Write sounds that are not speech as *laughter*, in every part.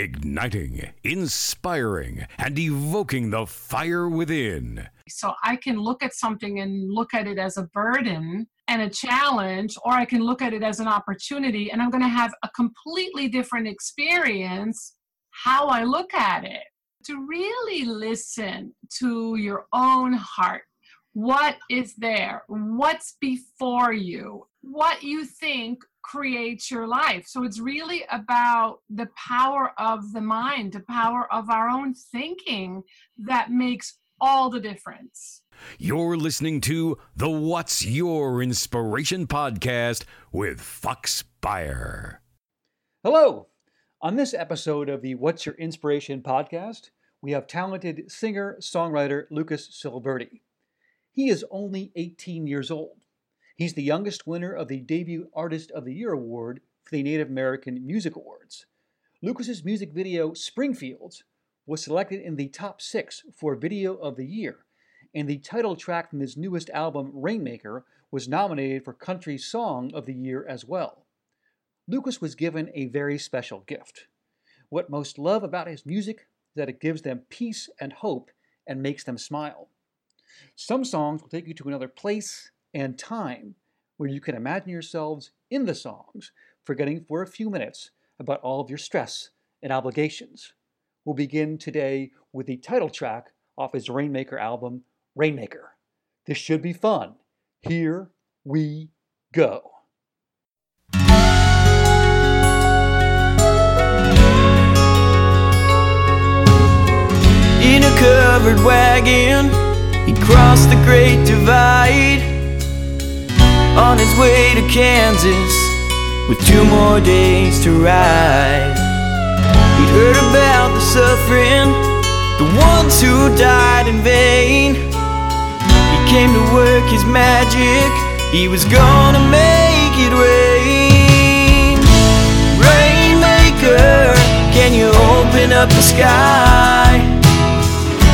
igniting, inspiring, and evoking the fire within. So I can look at something and look at it as a burden and a challenge, or I can look at it as an opportunity, and I'm going to have a completely different experience how I look at it. To really listen to your own heart. What is there? What's before you? What you think creates your life. So it's really about the power of the mind, the power of our own thinking that makes all the difference. You're listening to the What's Your Inspiration podcast with Fox Beyer. Hello. On this episode of the What's Your Inspiration podcast, we have talented singer songwriter Lucas Ciliberti. He is only 18 years old. He's the youngest winner of the Debut Artist of the Year award for the Native American Music Awards. Lucas's music video Springfields was selected in the top 6 for Video of the Year, and the title track from his newest album Rainmaker was nominated for Country Song of the Year as well. Lucas was given a very special gift. What most love about his music is that it gives them peace and hope and makes them smile. Some songs will take you to another place and time where you can imagine yourselves in the songs, forgetting for a few minutes about all of your stress and obligations. We'll begin today with the title track off his Rainmaker album, Rainmaker. This should be fun. Here we go. In a covered wagon, he crossed the great divide on his way to Kansas with two more days to ride. He'd heard about the suffering, the ones who died in vain. He came to work his magic, he was gonna make it rain. Rainmaker, can you open up the sky?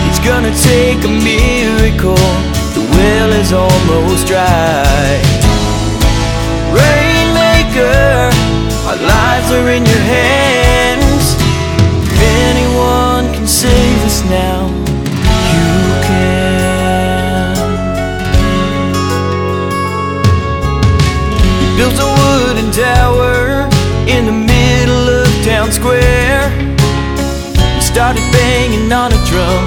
It's gonna take a miracle, the well is almost dry. Rainmaker, our lives are in your hands. If anyone can save us now, you can. He built a wooden tower in the middle of town square. He started banging on a drum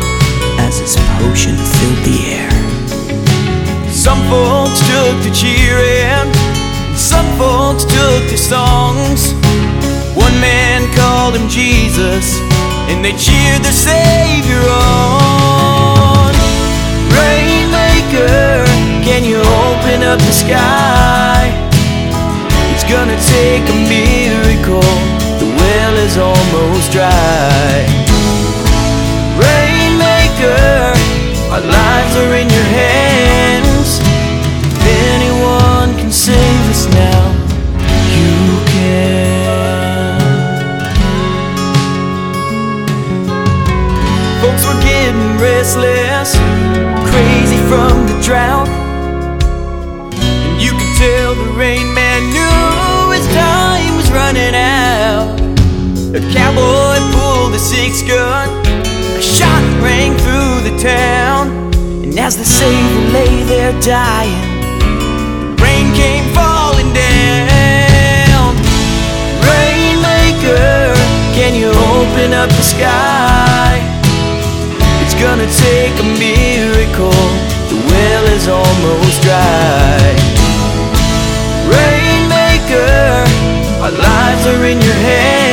as his potion filled the air. Some folks took to cheering some folks took to songs. One man called him Jesus, and they cheered their Savior on. Rainmaker, can you open up the sky? It's gonna take a miracle. The well is almost dry. Restless, crazy from the drought. And you could tell the rain man knew his time was running out. A cowboy pulled a six gun, a shot rang through the town. And as the Savior lay there dying, rain came falling down. Rainmaker, can you open up the sky? Gonna take a miracle. The well is almost dry. Rainmaker, our lives are in your hands.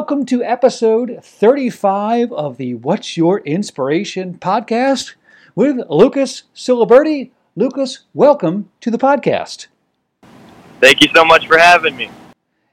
Welcome to episode 35 of the What's Your Inspiration podcast with Lucas Ciliberti. Lucas, welcome to the podcast. Thank you so much for having me.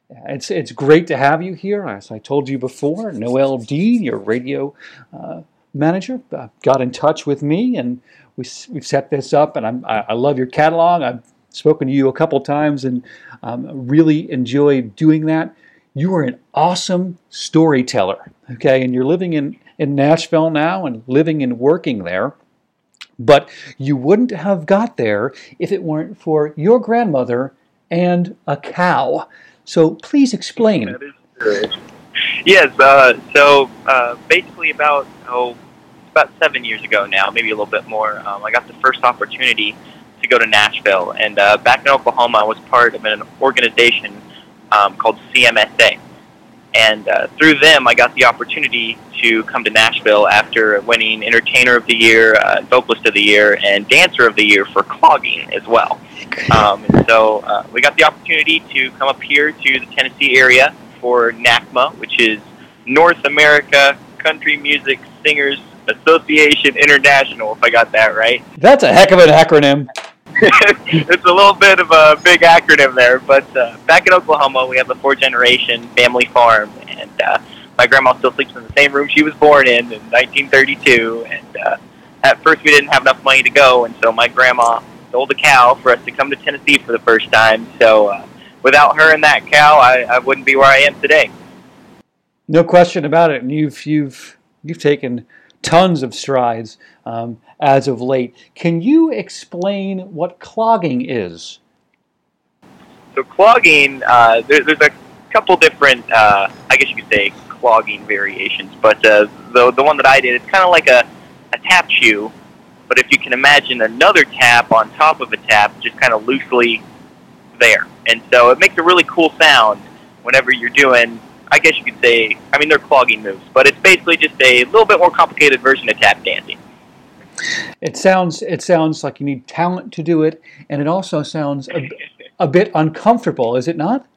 It's it's great to have you here. As I told you before, Noel Dean, your radio uh, manager, uh, got in touch with me, and we we've set this up. And I'm, I, I love your catalog. I've spoken to you a couple times, and um, really enjoy doing that. You are an awesome storyteller. Okay, and you're living in in Nashville now, and living and working there. But you wouldn't have got there if it weren't for your grandmother and a cow. So please explain. Yes, uh, so uh, basically about oh, about seven years ago now, maybe a little bit more. Um, I got the first opportunity to go to Nashville, and uh, back in Oklahoma, I was part of an organization um, called CMSA, and uh, through them, I got the opportunity to come to Nashville after winning Entertainer of the Year, uh, Vocalist of the Year, and Dancer of the Year for clogging as well. Um, and so uh, we got the opportunity to come up here to the Tennessee area for NACMA, which is North America Country Music Singers Association International, if I got that right. That's a heck of an acronym. *laughs* it's a little bit of a big acronym there, but uh, back in Oklahoma, we have a four-generation family farm, and uh, my grandma still sleeps in the same room she was born in in 1932. And uh, at first, we didn't have enough money to go, and so my grandma sold a cow for us to come to Tennessee for the first time. So uh, without her and that cow, I, I wouldn't be where I am today. No question about it. And you've you've you've taken tons of strides um, as of late. Can you explain what clogging is? So clogging, uh, there, there's a couple different, uh, I guess you could say, clogging variations. But uh, the the one that I did, it's kind of like a, a tap shoe, but if you can imagine another tap on top of a tap, just kind of loosely there, and so it makes a really cool sound whenever you're doing. I guess you could say, I mean, they're clogging moves, but it's basically just a little bit more complicated version of tap dancing. It sounds it sounds like you need talent to do it, and it also sounds a, a bit uncomfortable, is it not?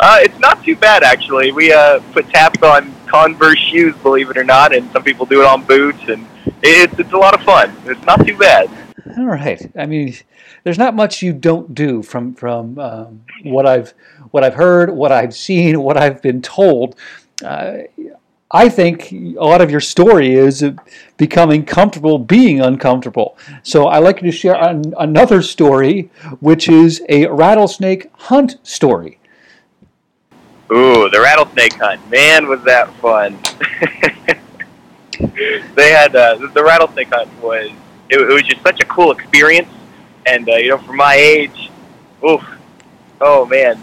Uh, it's not too bad actually. We uh, put taps on Converse shoes, believe it or not, and some people do it on boots, and it's it's a lot of fun. It's not too bad. All right. I mean, there's not much you don't do from from um, what I've what I've heard, what I've seen, what I've been told. Uh, I think a lot of your story is becoming comfortable being uncomfortable. So I'd like you to share an, another story, which is a rattlesnake hunt story. Ooh, the rattlesnake hunt. Man, was that fun. *laughs* they had, uh, the rattlesnake hunt was, it, it, was just such a cool experience. And, uh, you know, for my age, oof, oh man,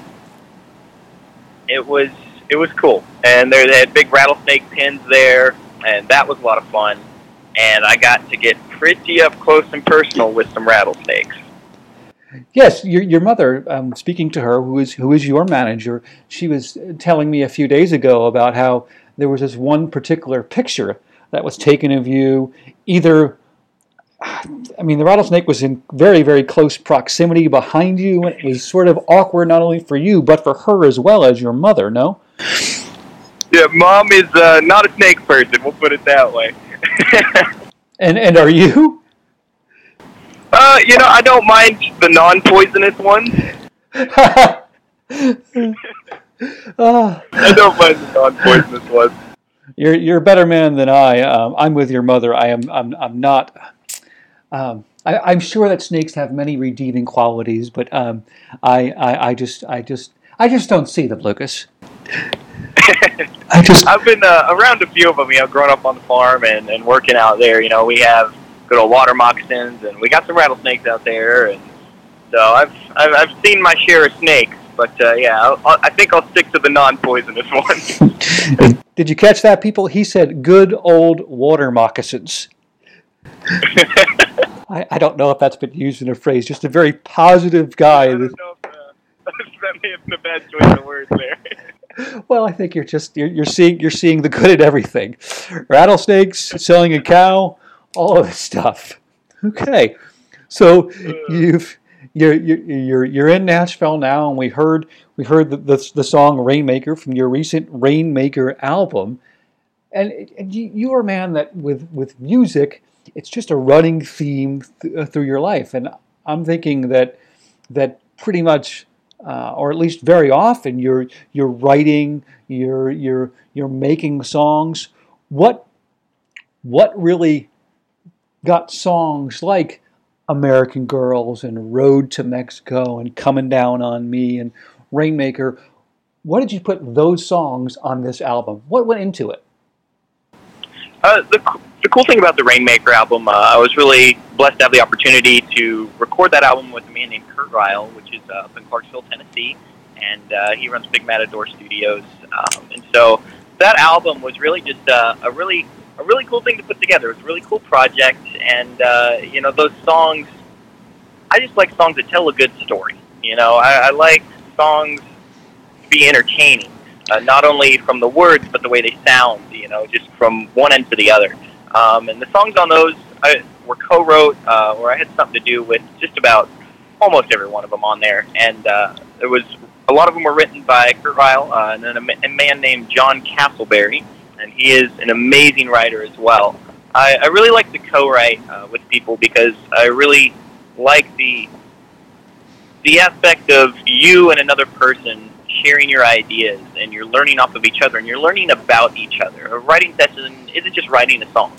it was, it was cool. And there, they had big rattlesnake pins there, and that was a lot of fun. And I got to get pretty up close and personal with some rattlesnakes. Yes, your your mother. Um, speaking to her, who is who is your manager, she was telling me a few days ago about how there was this one particular picture that was taken of you. Either, I mean, the rattlesnake was in very very close proximity behind you, and it was sort of awkward not only for you but for her as well as your mother. No. Yeah, mom is uh, not a snake person. We'll put it that way. *laughs* and and are you? Uh, you know, I don't mind the non-poisonous ones. uh, *laughs* I don't mind the non-poisonous ones. You're you're a better man than I. Um, I'm with your mother. I am. I'm. I'm not. Um, I, am sure that snakes have many redeeming qualities, but um, I, I, I just, I just, I just don't see them, Lucas. I just. I've been uh, around a few of them. You know, growing up on the farm and, and working out there. You know, we have good old water moccasins, and we got some rattlesnakes out there, and so I've I've, I've seen my share of snakes. But uh, yeah, I'll, I think I'll stick to the non-poisonous *laughs* ones. Did you catch that, people? He said, "Good old water moccasins." *laughs* I, I, don't know if that's been used in a phrase. Just a very positive guy. I don't know if, uh, that may have been a bad choice of words there. *laughs* well, I think you're just you're, you're seeing you're seeing the good in everything. Rattlesnakes, *laughs* selling a cow, all of this stuff. Okay, so you've you're you're you're in Nashville now, and we heard we heard the, the, the song Rainmaker from your recent Rainmaker album, and, and you, you are a man that with with music, it's just a running theme th- uh, through your life, and I'm thinking that that pretty much uh, or at least very often, you're you're writing, you're you're you're making songs. What what really got songs like American Girls and Road to Mexico and Coming Down on Me and Rainmaker? What did you put those songs on this album? What went into it? Uh, the, the cool thing about the Rainmaker album, uh, I was really blessed to have the opportunity to record that album with a man named Kurt Ryle, which is uh, up in Clarksville, Tennessee, and uh, he runs Big Matador Studios. Um, and so that album was really just uh, a really a really cool thing to put together. It was a really cool project, and uh, you know those songs. I just like songs that tell a good story. You know, I, I like songs to be entertaining, uh, not only from the words but the way they sound. You know, just from one end to the other. Um, and the songs on those I, were co-wrote, uh, or I had something to do with just about almost every one of them on there. And uh, there was a lot of them were written by Kurt Ryle uh, and then a, a man named John Castleberry, and he is an amazing writer as well. I, I really like to co-write uh, with people because I really like the the aspect of you and another person sharing your ideas and you're learning off of each other and you're learning about each other. A writing session isn't just writing a song.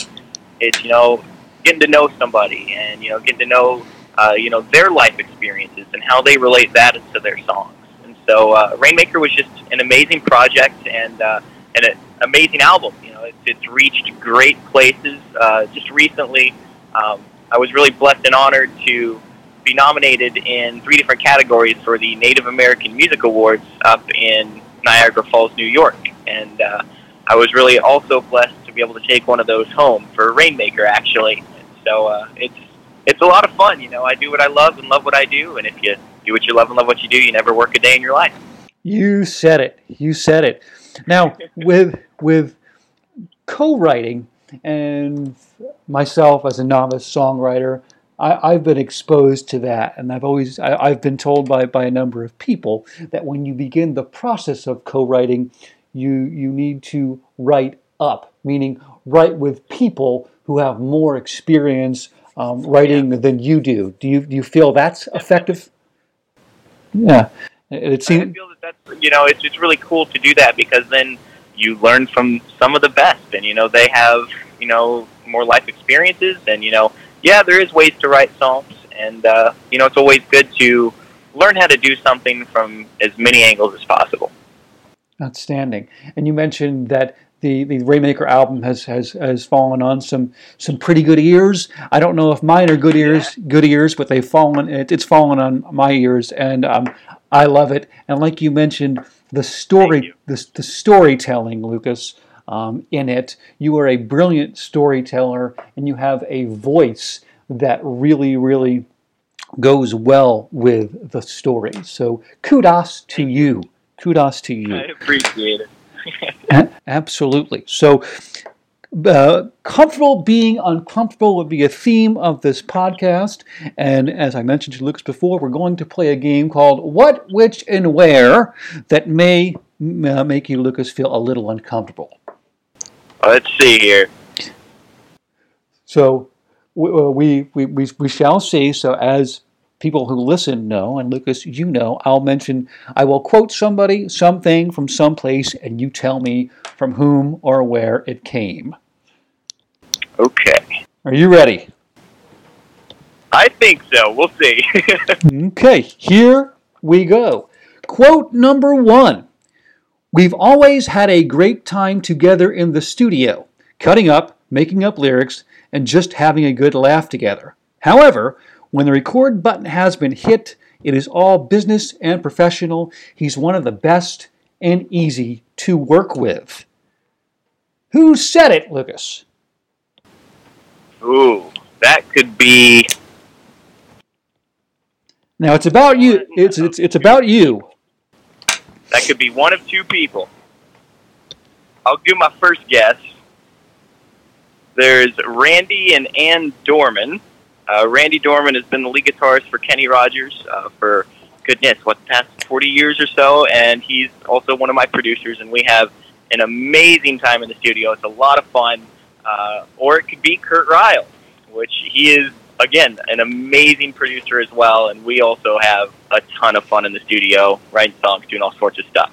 It's, you know, getting to know somebody and, you know, getting to know, uh, you know, their life experiences and how they relate that to their songs. And so uh, Rainmaker was just an amazing project and, uh, and an amazing album. You know, it's, it's reached great places. Uh, just recently, um, I was really blessed and honored to be nominated in three different categories for the Native American Music Awards up in Niagara Falls, New York. And uh, I was really also blessed to be able to take one of those home for Rainmaker, actually. And so uh, it's it's a lot of fun. You know, I do what I love and love what I do, and if you do what you love and love what you do, you never work a day in your life. You said it. You said it. Now, *laughs* with with co-writing and myself as a novice songwriter, I, have been exposed to that, and I've always I, have been told by by a number of people that when you begin the process of co-writing, you you need to write up, meaning write with people who have more experience um, writing yeah. than you do. Do you do you feel that's effective? Yeah, it seems. I feel that that's you know it's it's really cool to do that because then you learn from some of the best, and you know they have you know more life experiences, and you know yeah, there is ways to write songs, and uh, you know it's always good to learn how to do something from as many angles as possible. Outstanding. And you mentioned that the, the Rainmaker album has, has has fallen on some some pretty good ears. I don't know if mine are good ears, good ears, but they've fallen. It, it's fallen on my ears, and um, I love it. And like you mentioned, the story, the, the storytelling, Lucas, um, in it. You are a brilliant storyteller and you have a voice that really, really goes well with the story. So kudos to you. Kudos to you. I appreciate it. *laughs* *laughs* Absolutely. So, uh, comfortable being uncomfortable would be a theme of this podcast. And as I mentioned to Lucas before, we're going to play a game called What, Which, and Where that may uh, make you, Lucas, feel a little uncomfortable. Let's see here. So uh, we, we, we, we shall see. So as people who listen know, and Lucas, you know, I'll mention, I will quote somebody, something from someplace, and you tell me from whom or where it came. Okay. Are you ready? I think so. We'll see. *laughs* okay, here we go. Quote number one We've always had a great time together in the studio, cutting up, making up lyrics, and just having a good laugh together. However, when the record button has been hit, it is all business and professional. He's one of the best and easy to work with. Who said it, Lucas? Ooh, that could be. Now it's about you. It's it's it's about you. That could be one of two people. I'll do my first guess. There's Randy and Ann Dorman. Uh, Randy Dorman has been the lead guitarist for Kenny Rogers uh, for goodness, what the past 40 years or so, and he's also one of my producers. And we have an amazing time in the studio. It's a lot of fun. Uh, or it could be Kurt Ryle, which he is again, an amazing producer as well, and we also have a ton of fun in the studio, writing songs, doing all sorts of stuff.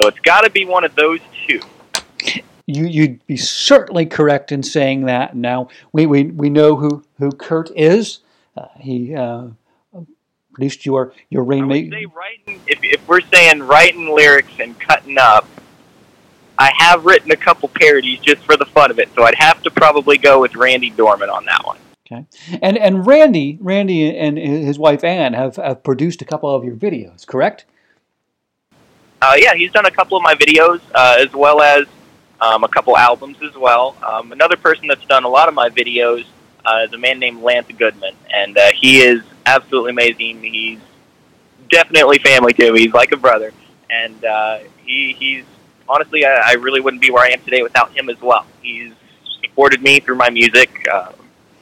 So it's got to be one of those two. You, you'd be certainly correct in saying that. Now we, we, we know who, who Kurt is. Uh, he uh, produced your your rainmaker. if, if we're saying writing lyrics and cutting up, I have written a couple parodies just for the fun of it, so I'd have to probably go with Randy Dorman on that one. Okay, and and Randy Randy and his wife Ann have, have produced a couple of your videos, correct? Uh, yeah, he's done a couple of my videos uh, as well as um, a couple albums as well. Um, another person that's done a lot of my videos uh, is a man named Lance Goodman, and uh, he is absolutely amazing. He's definitely family to me. He's like a brother, and uh, he, he's honestly, I, I really wouldn't be where I am today without him as well. He's supported me through my music uh,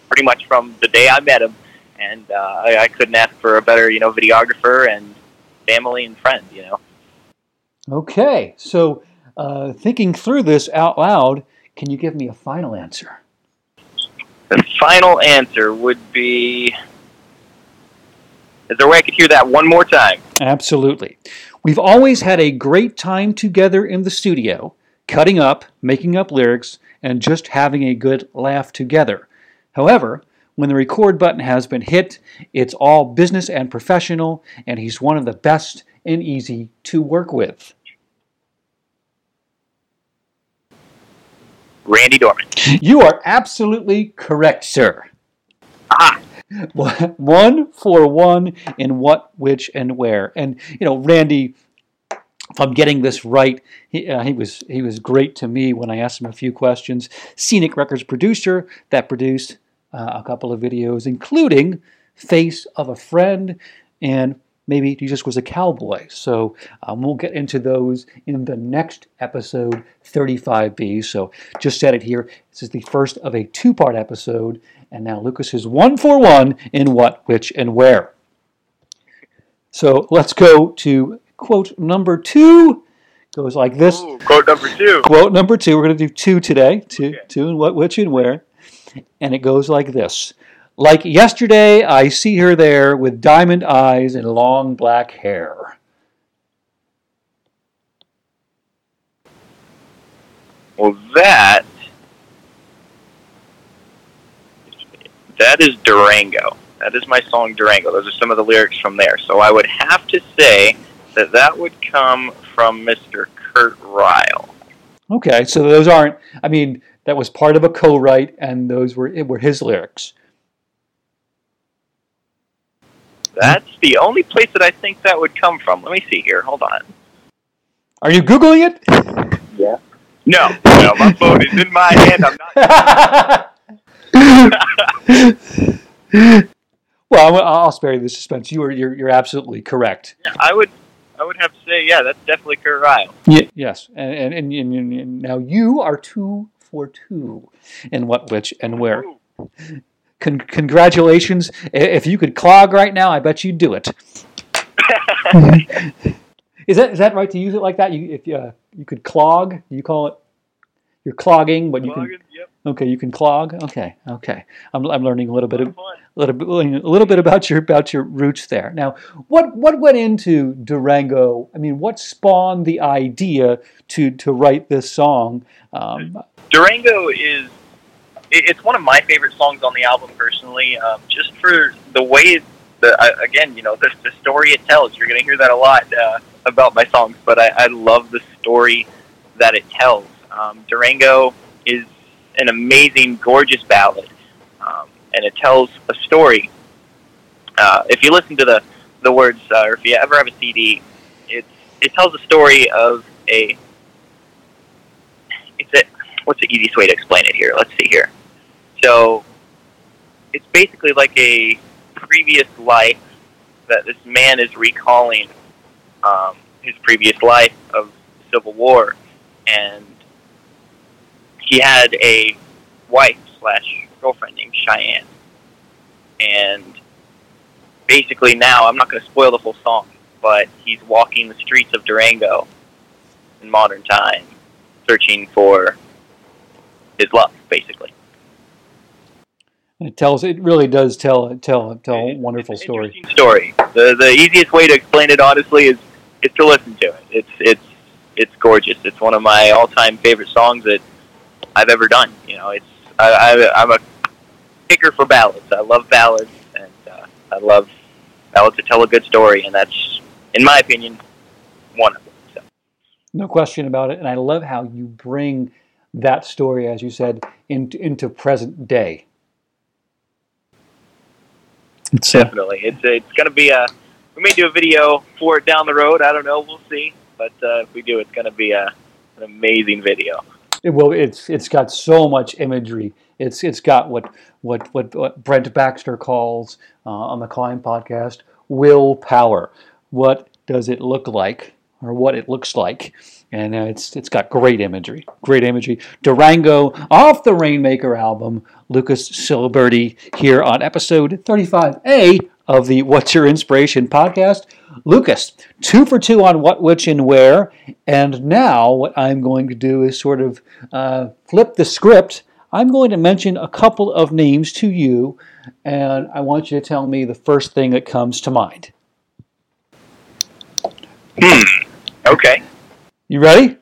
pretty much from the day I met him, and uh, I, I couldn't ask for a better, you know, videographer and family and friend, you know. Okay, so uh, thinking through this out loud, can you give me a final answer? The final answer would be. Is there a way I could hear that one more time? Absolutely. We've always had a great time together in the studio, cutting up, making up lyrics, and just having a good laugh together. However, when the record button has been hit, it's all business and professional, and he's one of the best and easy to work with. Randy Dorman. You are absolutely correct, sir. Ah, *laughs* one for one in what, which, and where. And you know, Randy, if I'm getting this right, he, uh, he was he was great to me when I asked him a few questions. Scenic Records producer that produced uh, a couple of videos, including "Face of a Friend" and maybe he just was a cowboy. So um, we'll get into those in the next episode, 35B. So just said it here. This is the first of a two-part episode, and now Lucas is one for one in what, which, and where. So let's go to quote number two. Goes like this. ooh, quote number two. Quote number two. We're going to do two today. Two, Okay. two, and what, which, and where. And it goes like this. Like yesterday, I see her there with diamond eyes and long black hair. Well, that that is Durango. That is my song Durango. Those are some of the lyrics from there. So I would have to say that that would come from Mr. Kurt Ryle. Okay, so those aren't. I mean, that was part of a co-write, and those were it were his lyrics. That's the only place that I think that would come from. Let me see here. Hold on. Are you googling it? *laughs* Yeah. No, no, my phone is in my hand. I'm not. *laughs* well, I'm- I'll spare you the suspense. You are you're, you're absolutely correct. I would, I would have to say, yeah, that's definitely Kurt Ryle. Ye- yes, and and, and, and, and now you are two for two in what, which, and where. Con- congratulations! If you could clog right now, I bet you'd do it. *laughs* is that is that right to use it like that? You if uh, you could clog, you call it. You're clogging, but you can. Yep, Okay, you can clog. Okay, okay. I'm, I'm learning a little bit of fun. a little bit a little bit about your about your roots there. Now, what what went into Durango? I mean, what spawned the idea to to write this song? Um, Durango is it's one of my favorite songs on the album personally um, just for the way uh, again you know the, the story it tells. You're going to hear that a lot uh, about my songs but I, I love the story that it tells. Um, Durango is an amazing gorgeous ballad um, and it tells a story. Uh, if you listen to the the words uh, or if you ever have a CD it's it tells a story of a it's a what's the easiest way to explain it here? Let's see here. So it's basically like a previous life that this man is recalling um, his previous life of Civil War, and he had a wife slash girlfriend named Cheyenne, and basically now I'm not going to spoil the whole song, but he's walking the streets of Durango in modern time, searching for his love, basically. It tells. It really does tell tell tell a wonderful it's story. story. The the easiest way to explain it honestly is is to listen to it. It's it's it's gorgeous. It's one of my all time favorite songs that I've ever done. You know, it's I, I I'm a kicker for ballads. I love ballads, and uh, I love ballads that tell a good story, and that's, in my opinion, one of them. So. No question about it. And I love how you bring that story, as you said, into into present day. It's uh, Definitely, it's it's gonna be a. We may do a video for it down the road. I don't know. We'll see. But uh, if we do, it's gonna be a, an amazing video. It, well, it's it's got so much imagery. It's it's got what what what, what Brent Baxter calls uh, on the Climb podcast willpower. What does it look like, or what it looks like? And uh, it's it's got great imagery, great imagery. Durango off the Rainmaker album. Lucas Ciliberti here on episode 35A of the What's Your Inspiration podcast. Lucas, two for two on what, which, and where. And now, what I'm going to do is sort of uh, flip the script. I'm going to mention a couple of names to you, and I want you to tell me the first thing that comes to mind. Okay. You ready?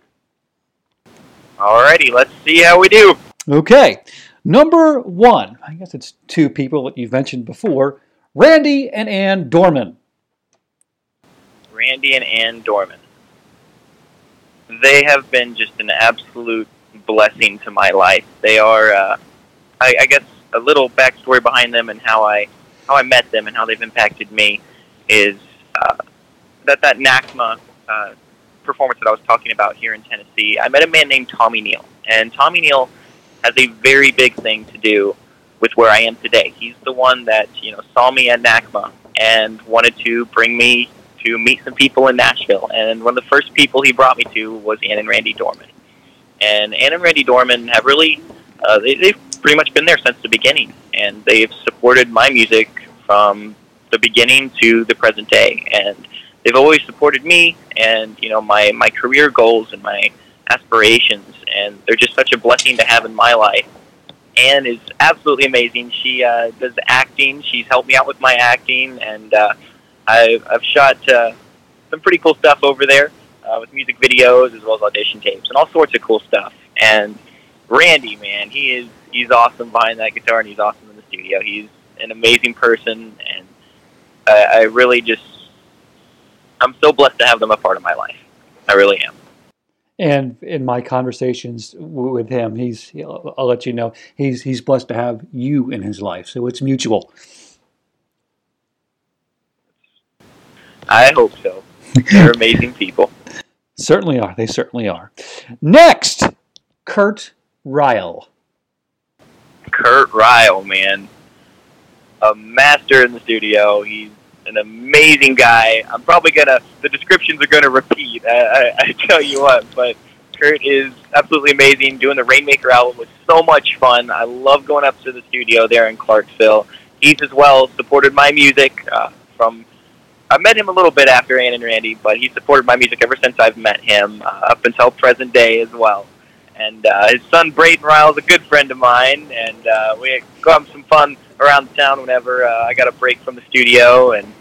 Alrighty. Let's see how we do. Okay. Number one, I guess it's two people that you've mentioned before Randy and Ann Dorman. Randy and Ann Dorman. They have been just an absolute blessing to my life. They are, uh, I, I guess, a little backstory behind them and how I how I met them and how they've impacted me is uh, that that NACMA uh, performance that I was talking about here in Tennessee. I met a man named Tommy Neal, and Tommy Neal has a very big thing to do with where I am today. He's the one that you know saw me at NACMA and wanted to bring me to meet some people in Nashville. And one of the first people he brought me to was Ann and Randy Dorman. And Ann and Randy Dorman have really, uh, they, they've pretty much been there since the beginning. And they've supported my music from the beginning to the present day. And they've always supported me and, you know, my, my career goals and my aspirations. And they're just such a blessing to have in my life. Ann is absolutely amazing. She uh, does acting. She's helped me out with my acting, and uh, I've, I've shot uh, some pretty cool stuff over there uh, with music videos as well as audition tapes and all sorts of cool stuff. And Randy, man, he is he's awesome behind that guitar and he's awesome in the studio. He's an amazing person, and I, I really just I'm so blessed to have them a part of my life. I really am. And in my conversations with him, he's I'll let you know he's he's blessed to have you in his life, so it's mutual. I hope so. They're amazing people. *laughs* Certainly are. They certainly are. Next, Kurt Ryle. Kurt Ryle, man, a master in the studio. He's an amazing guy. I'm probably gonna the descriptions are gonna repeat. I, I, *laughs* I tell you what, but Kurt is absolutely amazing. Doing the Rainmaker album was so much fun. I love going up to the studio there in Clarksville. He's as well supported my music uh, from. I met him a little bit after Ann and Randy, but he supported my music ever since I've met him, uh, up until present day as well and uh, his son Braden Ryle is a good friend of mine, and uh, we go have some fun around town whenever uh, I got a break from the studio. And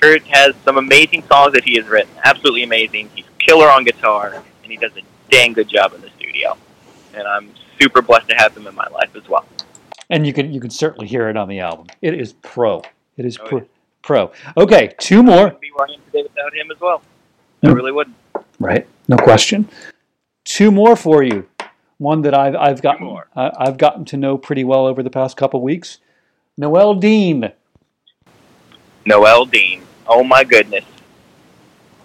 Kurt has some amazing songs that he has written, absolutely amazing. He's killer on guitar, and he does a dang good job in the studio. And I'm super blessed to have him in my life as well. And you can you can certainly hear it on the album. It is pro. It is Oh, pro. yeah. pro. Okay, two I more. wouldn't be where I am today without him as well. I really wouldn't. Right, no question. Two more for you. One that I've I've gotten I've gotten to know pretty well over the past couple weeks. Noel Dean. Noel Dean. Oh my goodness.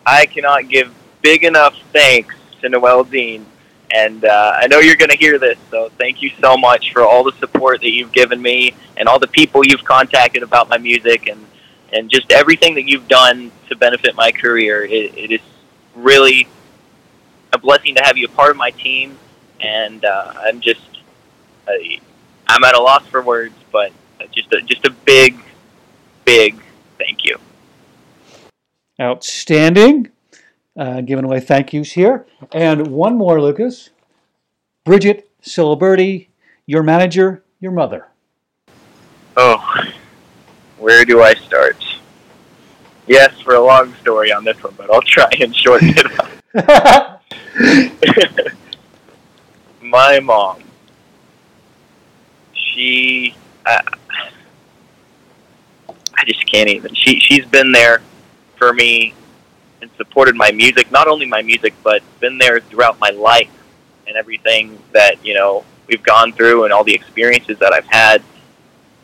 I cannot give big enough thanks to Noel Dean. And uh, I know you're going to hear this, so thank you so much for all the support that you've given me and all the people you've contacted about my music and, and just everything that you've done to benefit my career. It, it is really a blessing to have you a part of my team, and uh, I'm just I'm at a loss for words, but just a, just a big, big thank you. Outstanding. Uh, giving away thank yous here. And one more, Lucas. Bridget Ciliberti, your manager, your mother. Oh, where do I start? Yes, for a long story on this one, but I'll try and shorten it up. *laughs* *laughs* My mom, she, I, just can't even. She she's been there for me and supported my music, not only my music, but been there throughout my life and everything that you know we've gone through and all the experiences that I've had.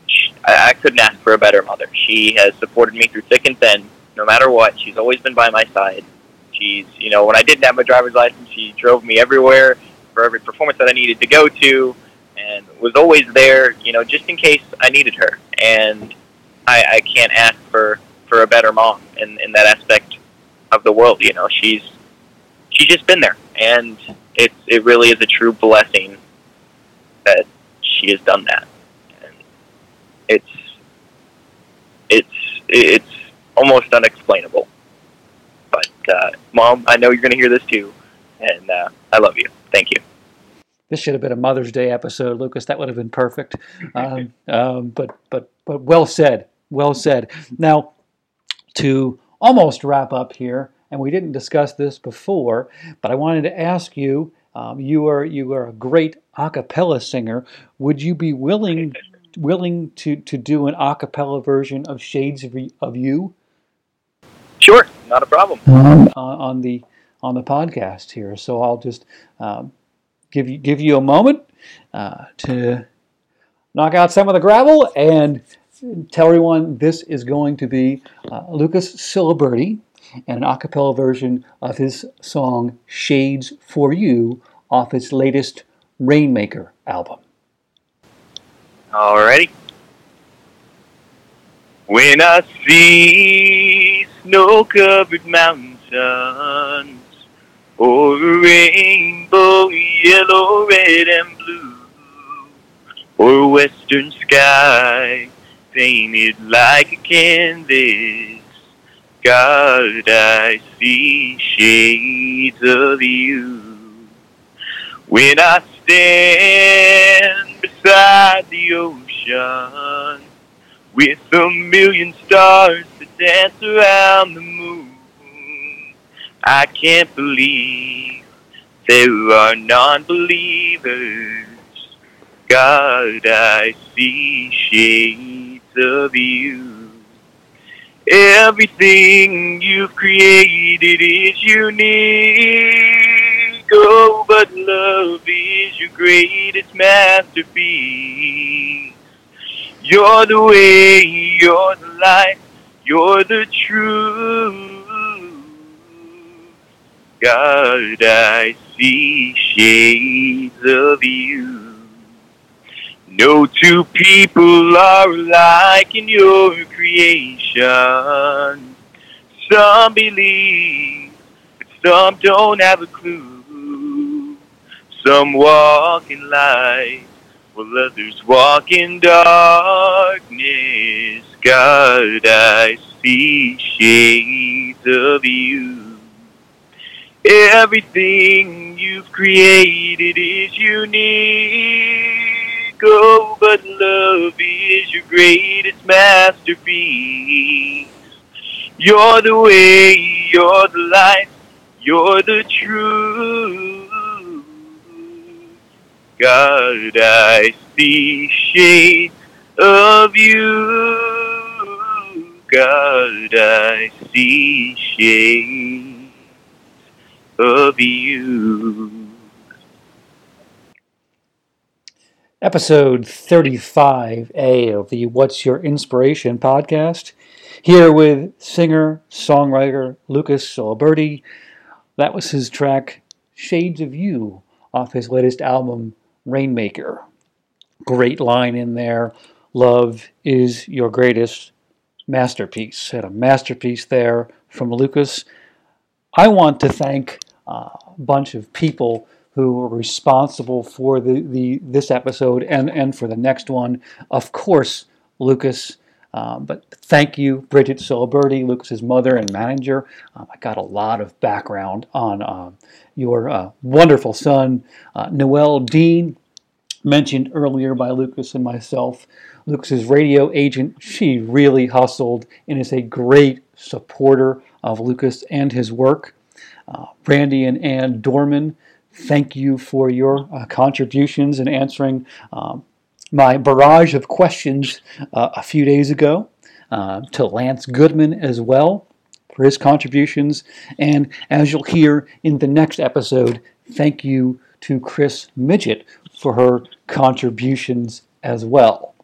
She, I, I couldn't ask for a better mother. She has supported me through thick and thin, no matter what. She's always been by my side. She's, you know, when I didn't have my driver's license, she drove me everywhere for every performance that I needed to go to, and was always there, you know, just in case I needed her. And I, I can't ask for for a better mom in in that aspect of the world. You know, she's she's just been there, and it's it really is a true blessing that she has done that, and it's it's it's almost unexplainable. But uh, mom, I know you're going to hear this too, and uh, I love you. Thank you. This should have been a Mother's Day episode, Lucas. That would have been perfect. Um, *laughs* um, but but but well said, well said. Now to almost wrap up here, and we didn't discuss this before, but I wanted to ask you. Um, you are you are a great a cappella singer. Would you be willing willing to, to do an a cappella version of Shades of, of You? Sure, not a problem. Um, on, on the on the podcast here, so I'll just um, give you give you a moment uh, to knock out some of the gravel and tell everyone this is going to be uh, Lucas Ciliberti and an a cappella version of his song Shades for You off his latest Rainmaker album. Alrighty. When I see snow covered mountains or rainbow, yellow, red, and blue, or western sky painted like a canvas, God, I see shades of you. When I stand beside the ocean with a million stars that dance around the moon, I can't believe there are non-believers. God, I see shades of you. Everything you've created is unique. Oh, but love is your greatest masterpiece. You're the way, you're the light, you're the truth. God, I see shades of you. No two people are alike in your creation. Some believe, but some don't have a clue. Some walk in light, while others walk in darkness. God, I see shades of you. Everything you've created is unique. Oh, but love is your greatest masterpiece. You're the way, you're the light, you're the truth. God, I see shades of you. God, I see shades of you. Episode 35A of the What's Your Inspiration podcast. Here with singer songwriter Lucas Ciliberti. That was his track Shades of You off his latest album Rainmaker. Great line in there. Love is your greatest masterpiece. Had a masterpiece there from Lucas. I want to thank a bunch of people who were responsible for the, the this episode and, and for the next one. Of course, Lucas. Um, but thank you, Bridget Ciliberti, Lucas's mother and manager. Um, I got a lot of background on um, your uh, wonderful son, uh, Noel Dean. mentioned earlier by Lucas and myself. Lucas's radio agent, she really hustled and is a great supporter of Lucas and his work. Uh, Randy and Ann Dorman, thank you for your uh, contributions in answering um, my barrage of questions uh, a few days ago. Uh, to Lance Goodman as well for his contributions. And as you'll hear in the next episode, thank you to Chris Midget for her contributions as well.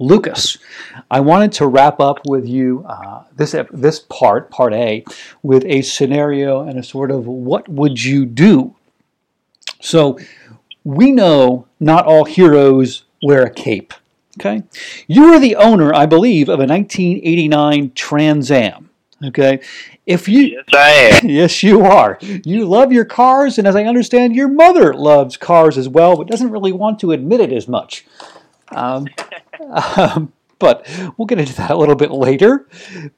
Lucas, I wanted to wrap up with you uh, this this part, part A, with a scenario and a sort of what would you do. So we know not all heroes wear a cape. Okay, you are the owner, I believe, of a 1989 Trans Am. Okay, if you Yes, I am. *laughs* yes, you are. You love your cars, and as I understand, your mother loves cars as well, but doesn't really want to admit it as much. Um, *laughs* um, but we'll get into that a little bit later.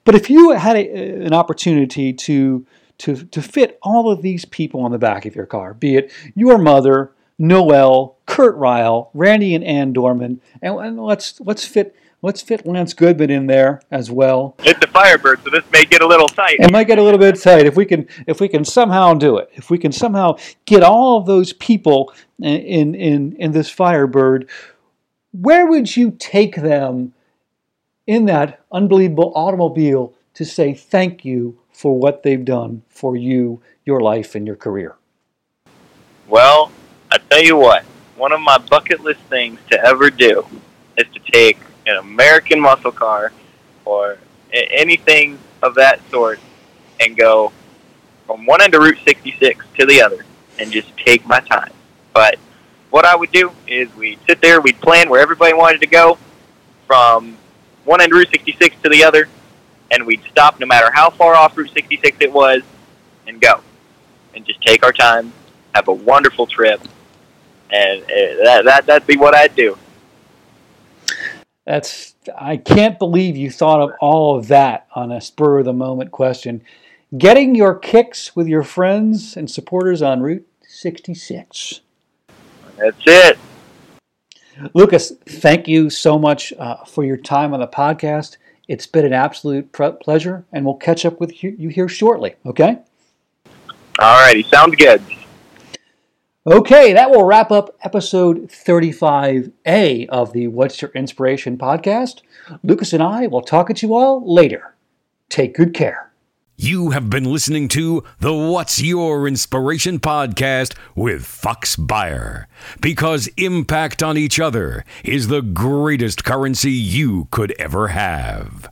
But if you had a, an opportunity to to to fit all of these people on the back of your car, be it your mother, Noel, Kurt Ryle, Randy and Ann Dorman, and, and let's let's fit let's fit Lance Goodman in there as well. It's a Firebird, so this may get a little tight. It might get a little bit tight if we can if we can somehow do it. If we can somehow get all of those people in in in this Firebird, where would you take them in that unbelievable automobile to say thank you for what they've done for you, your life, and your career? Well, I tell you what, one of my bucket list things to ever do is to take an American muscle car or anything of that sort and go from one end of Route 66 to the other and just take my time. But what I would do is we'd sit there, we'd plan where everybody wanted to go from one end of Route 66 to the other, and we'd stop no matter how far off Route 66 it was and go. And just take our time, have a wonderful trip, and uh, that, that, that'd be what I'd do. That's I can't believe you thought of all of that on a spur of the moment question. Getting your kicks with your friends and supporters on Route 66. That's it. Lucas, thank you so much uh, for your time on the podcast. It's been an absolute pleasure, and we'll catch up with you, you here shortly, okay? All righty, sounds good. Okay, that will wrap up episode 35A of the What's Your Inspiration podcast. Lucas and I will talk at you all later. Take good care. You have been listening to the What's Your Inspiration podcast with Fox Buyer. Because impact on each other is the greatest currency you could ever have.